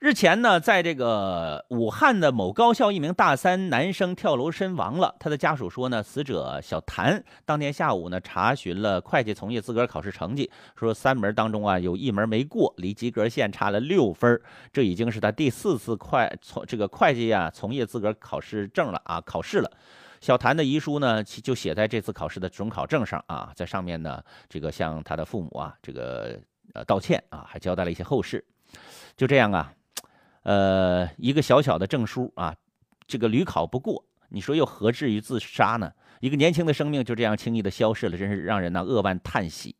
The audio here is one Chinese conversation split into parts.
日前呢，在这个武汉的某高校，一名大三男生跳楼身亡了。他的家属说呢，死者小谭当天下午呢，查询了会计从业资格考试成绩，说三门当中啊，有一门没过，离及格线差了六分。这已经是他第四次会从这个会计啊从业资格考试证了啊，考试了。小谭的遗书呢，就写在这次考试的准考证上啊，在上面呢，这个向他的父母啊，这个呃道歉啊，还交代了一些后事。就这样啊。呃，一个小小的证书啊，这个屡考不过，你说又何至于自杀呢？一个年轻的生命就这样轻易的消逝了，真是让人呢扼腕叹息。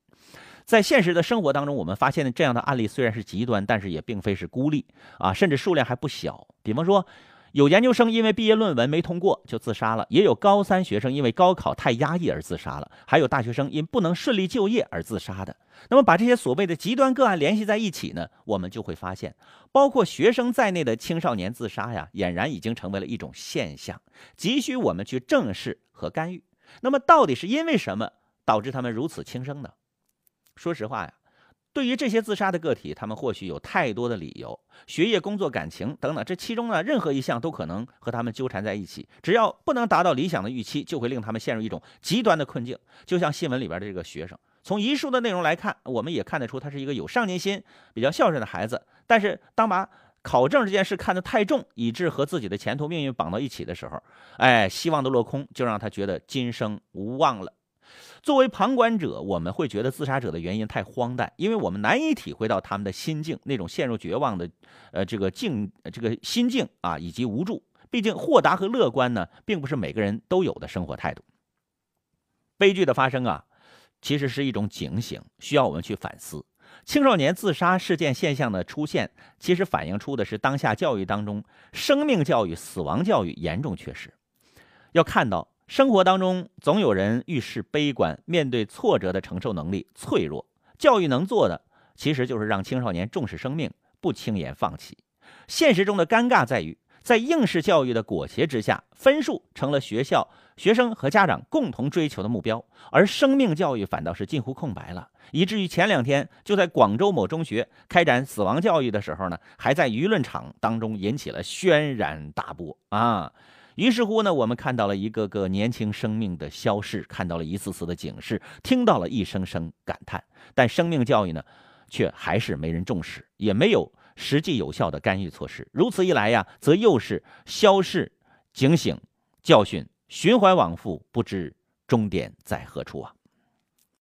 在现实的生活当中，我们发现这样的案例虽然是极端，但是也并非是孤立啊，甚至数量还不小。比方说。有研究生因为毕业论文没通过就自杀了，也有高三学生因为高考太压抑而自杀了，还有大学生因不能顺利就业而自杀的。那么把这些所谓的极端个案联系在一起呢，我们就会发现，包括学生在内的青少年自杀呀，俨然已经成为了一种现象，急需我们去正视和干预。那么到底是因为什么导致他们如此轻生呢？说实话呀。对于这些自杀的个体，他们或许有太多的理由，学业、工作、感情等等，这其中呢，任何一项都可能和他们纠缠在一起。只要不能达到理想的预期，就会令他们陷入一种极端的困境。就像新闻里边的这个学生，从遗书的内容来看，我们也看得出他是一个有上进心、比较孝顺的孩子。但是，当把考证这件事看得太重，以致和自己的前途命运绑到一起的时候，哎，希望的落空，就让他觉得今生无望了。作为旁观者，我们会觉得自杀者的原因太荒诞，因为我们难以体会到他们的心境，那种陷入绝望的，呃，这个境，这个心境啊，以及无助。毕竟，豁达和乐观呢，并不是每个人都有的生活态度。悲剧的发生啊，其实是一种警醒，需要我们去反思。青少年自杀事件现象的出现，其实反映出的是当下教育当中生命教育、死亡教育严重缺失。要看到。生活当中总有人遇事悲观，面对挫折的承受能力脆弱。教育能做的，其实就是让青少年重视生命，不轻言放弃。现实中的尴尬在于，在应试教育的裹挟之下，分数成了学校、学生和家长共同追求的目标，而生命教育反倒是近乎空白了。以至于前两天就在广州某中学开展死亡教育的时候呢，还在舆论场当中引起了轩然大波啊。于是乎呢，我们看到了一个个年轻生命的消逝，看到了一次次的警示，听到了一声声感叹。但生命教育呢，却还是没人重视，也没有实际有效的干预措施。如此一来呀，则又是消逝、警醒、教训循环往复，不知终点在何处啊！